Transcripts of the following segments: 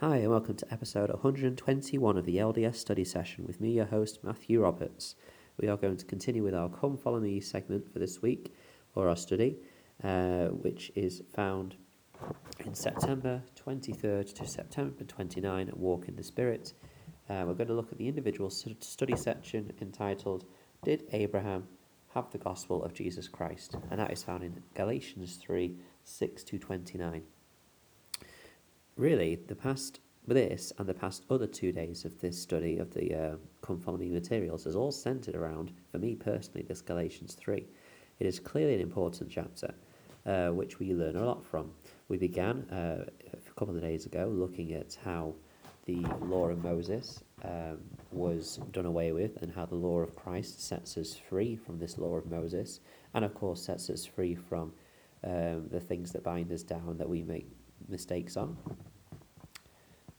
Hi, and welcome to episode 121 of the LDS study session with me, your host, Matthew Roberts. We are going to continue with our Come Follow Me segment for this week, or our study, uh, which is found in September 23rd to September 29 at Walk in the Spirit. Uh, we're going to look at the individual study section entitled Did Abraham Have the Gospel of Jesus Christ? And that is found in Galatians 3 6 to 29 really, the past this and the past other two days of this study of the uh, Me materials is all centered around, for me personally, this Galatians 3. It is clearly an important chapter, uh, which we learn a lot from. We began uh, a couple of days ago looking at how the law of Moses um, was done away with and how the law of Christ sets us free from this law of Moses, and of course sets us free from um, the things that bind us down that we make mistakes on.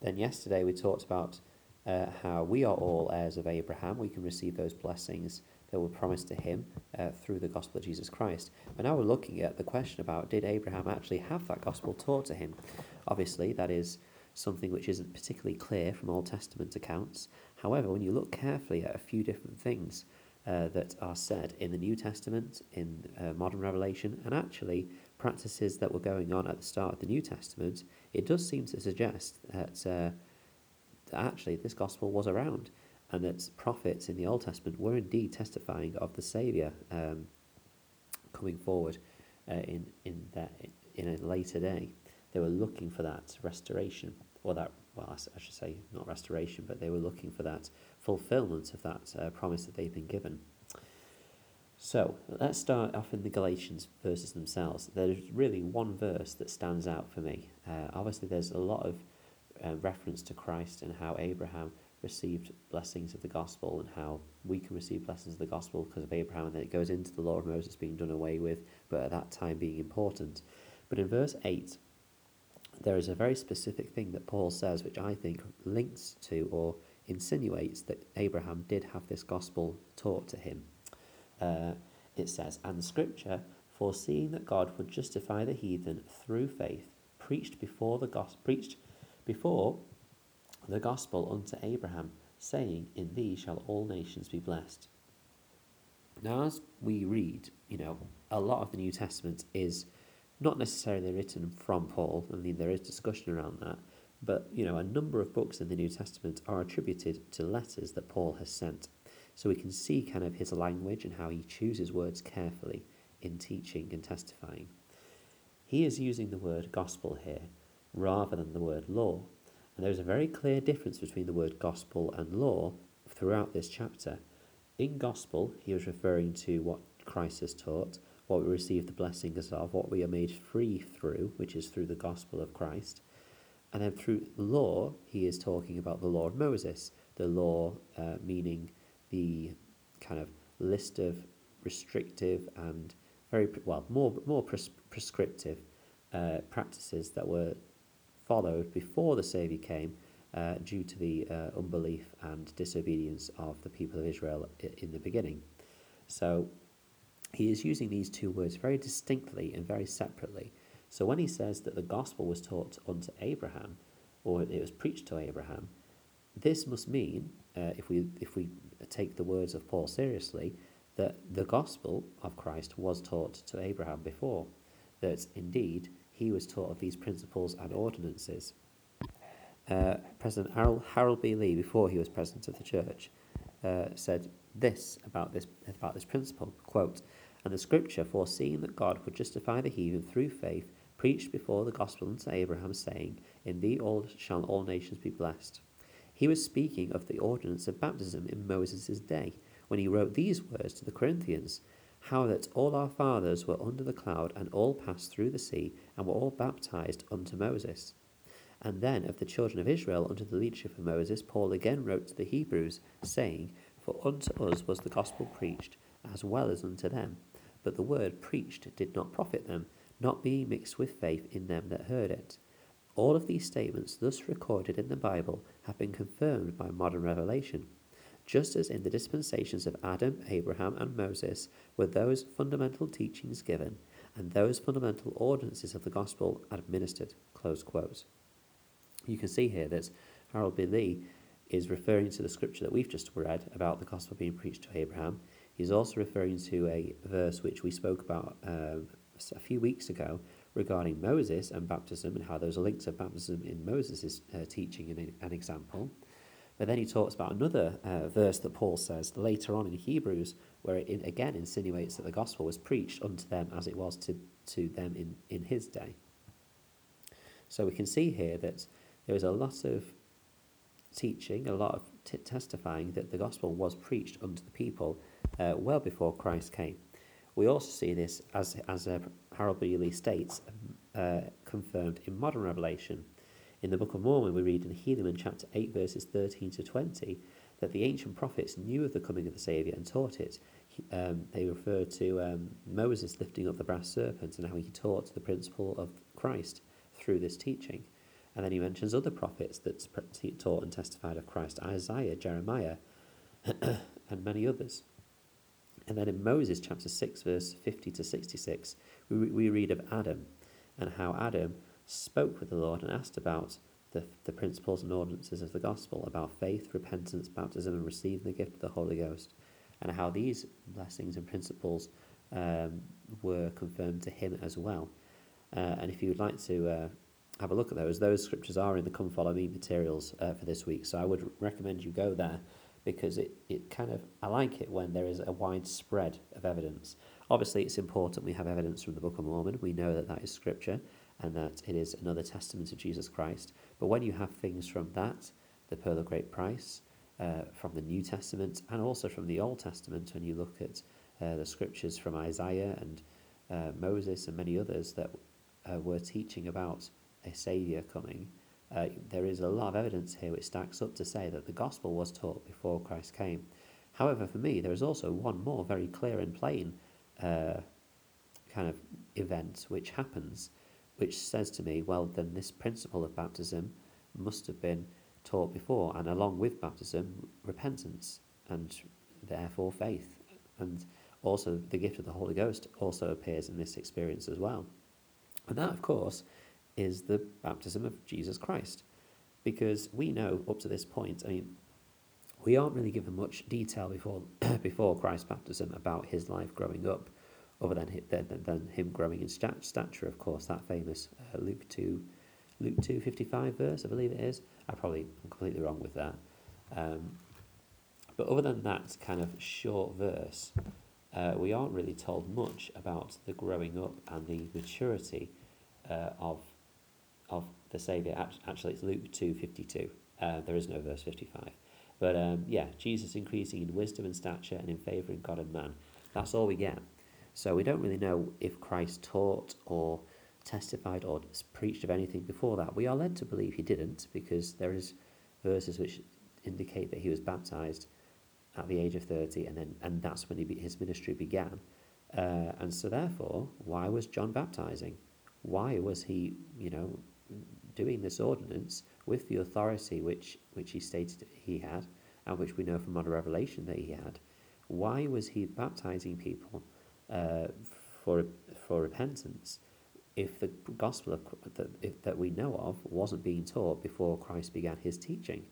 Then yesterday we talked about uh, how we are all heirs of Abraham. We can receive those blessings that were promised to him uh, through the gospel of Jesus Christ. But now we're looking at the question about did Abraham actually have that gospel taught to him? Obviously, that is something which isn't particularly clear from Old Testament accounts. However, when you look carefully at a few different things uh, that are said in the New Testament, in uh, modern Revelation, and actually practices that were going on at the start of the New Testament, it does seem to suggest that, uh, that actually this gospel was around and that prophets in the Old Testament were indeed testifying of the Saviour um, coming forward uh, in, in, that, in a later day. They were looking for that restoration, or that, well, I should say not restoration, but they were looking for that fulfillment of that uh, promise that they've been given. So let's start off in the Galatians verses themselves. There's really one verse that stands out for me. Uh, obviously, there's a lot of uh, reference to Christ and how Abraham received blessings of the gospel and how we can receive blessings of the gospel because of Abraham. And then it goes into the law of Moses being done away with, but at that time being important. But in verse 8, there is a very specific thing that Paul says, which I think links to or insinuates that Abraham did have this gospel taught to him uh, it says, And scripture, foreseeing that God would justify the heathen through faith, preached before the gospel, preached before the gospel unto Abraham, saying, In thee shall all nations be blessed. Now, as we read, you know, a lot of the New Testament is not necessarily written from Paul. I mean, there is discussion around that. But, you know, a number of books in the New Testament are attributed to letters that Paul has sent. So we can see kind of his language and how he chooses words carefully in teaching and testifying. He is using the word gospel here rather than the word law. And there's a very clear difference between the word gospel and law throughout this chapter. In gospel, he was referring to what Christ has taught, what we receive the blessings of, what we are made free through, which is through the gospel of Christ. And then through law, he is talking about the law of Moses, the law uh, meaning the kind of list of restrictive and very well more more pres- prescriptive uh, practices that were followed before the Savior came uh, due to the uh, unbelief and disobedience of the people of Israel in the beginning. So he is using these two words very distinctly and very separately. So when he says that the gospel was taught unto Abraham, or it was preached to Abraham, this must mean, uh, if we if we take the words of Paul seriously, that the gospel of Christ was taught to Abraham before, that indeed he was taught of these principles and ordinances. Uh, President Harold, Harold B. Lee, before he was president of the church, uh, said this about this about this principle: "Quote, and the Scripture, foreseeing that God would justify the heathen through faith, preached before the gospel unto Abraham, saying, In thee all shall all nations be blessed." He was speaking of the ordinance of baptism in Moses' day, when he wrote these words to the Corinthians How that all our fathers were under the cloud, and all passed through the sea, and were all baptized unto Moses. And then of the children of Israel under the leadership of Moses, Paul again wrote to the Hebrews, saying, For unto us was the gospel preached, as well as unto them. But the word preached did not profit them, not being mixed with faith in them that heard it. All of these statements, thus recorded in the Bible, have been confirmed by modern revelation. Just as in the dispensations of Adam, Abraham, and Moses were those fundamental teachings given, and those fundamental ordinances of the gospel administered. You can see here that Harold B. Lee is referring to the scripture that we've just read about the gospel being preached to Abraham. He's also referring to a verse which we spoke about um, a few weeks ago regarding Moses and baptism and how those are linked to baptism in Moses' uh, teaching and an example. But then he talks about another uh, verse that Paul says later on in Hebrews, where it again insinuates that the gospel was preached unto them as it was to, to them in, in his day. So we can see here that there is a lot of teaching, a lot of t- testifying that the gospel was preached unto the people uh, well before Christ came. We also see this, as, as uh, Harold B. Lee states, uh, confirmed in modern revelation. In the Book of Mormon, we read in Helaman chapter 8, verses 13 to 20, that the ancient prophets knew of the coming of the Saviour and taught it. Um, they refer to um, Moses lifting up the brass serpent and how he taught the principle of Christ through this teaching. And then he mentions other prophets that taught and testified of Christ Isaiah, Jeremiah, and many others. And then in Moses chapter 6, verse 50 to 66, we, read of Adam and how Adam spoke with the Lord and asked about the, the principles and ordinances of the gospel, about faith, repentance, baptism, and receiving the gift of the Holy Ghost, and how these blessings and principles um, were confirmed to him as well. Uh, and if you would like to uh, have a look at those, those scriptures are in the Come Follow Me materials uh, for this week. So I would recommend you go there because it, it kind of, I like it when there is a wide spread of evidence. Obviously, it's important we have evidence from the Book of Mormon. We know that that is scripture and that it is another testament of Jesus Christ. But when you have things from that, the Pearl of Great Price, uh, from the New Testament, and also from the Old Testament, when you look at uh, the scriptures from Isaiah and uh, Moses and many others that uh, were teaching about a Saviour coming, uh, there is a lot of evidence here which stacks up to say that the gospel was taught before Christ came. However, for me, there is also one more very clear and plain uh, kind of event which happens, which says to me, well, then this principle of baptism must have been taught before, and along with baptism, repentance, and therefore faith. And also, the gift of the Holy Ghost also appears in this experience as well. And that, of course, is the baptism of Jesus Christ. Because we know up to this point, I mean, we aren't really given much detail before before Christ's baptism about his life growing up, other than than, than him growing in stat- stature. Of course, that famous uh, Luke two, Luke two fifty five verse, I believe it is. I probably am completely wrong with that. Um, but other than that kind of short verse, uh, we aren't really told much about the growing up and the maturity uh, of of the Saviour. Actually, it's Luke 2.52. Uh, there is no verse 55. But um, yeah, Jesus increasing in wisdom and stature and in favour in God and man. That's all we get. So we don't really know if Christ taught or testified or preached of anything before that. We are led to believe he didn't because there is verses which indicate that he was baptized at the age of 30 and then and that's when he his ministry began. Uh, and so therefore, why was John baptizing? Why was he, you know, doing this ordinance with the authority which, which he stated he had, and which we know from modern revelation that he had, why was he baptizing people uh, for, for repentance if the gospel of, that, if, that we know of wasn't being taught before Christ began his teaching?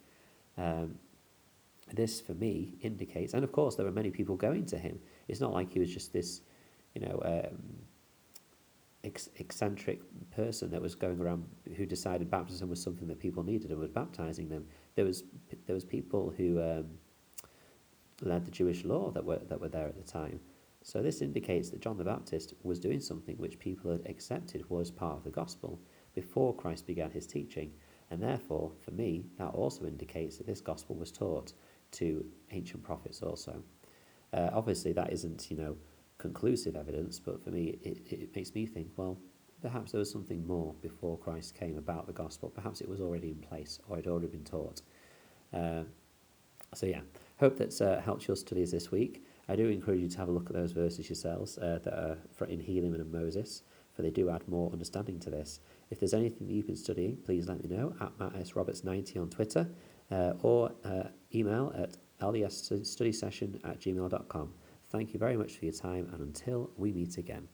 Um, this, for me, indicates, and of course, there were many people going to him. It's not like he was just this, you know, um, eccentric person that was going around who decided baptism was something that people needed and was baptizing them. There was there was people who um, led the Jewish law that were that were there at the time. So this indicates that John the Baptist was doing something which people had accepted was part of the gospel before Christ began his teaching, and therefore, for me, that also indicates that this gospel was taught to ancient prophets also. Uh, obviously, that isn't you know conclusive evidence, but for me, it, it makes me think, well, perhaps there was something more before Christ came about the gospel. Perhaps it was already in place or had already been taught. Uh, so, yeah, hope that's uh, helped your studies this week. I do encourage you to have a look at those verses yourselves uh, that are in Helaman and Moses, for they do add more understanding to this. If there's anything that you've been studying, please let me know at Matt S. Roberts90 on Twitter uh, or uh, email at ldsstudysession at gmail.com. Thank you very much for your time, and until we meet again.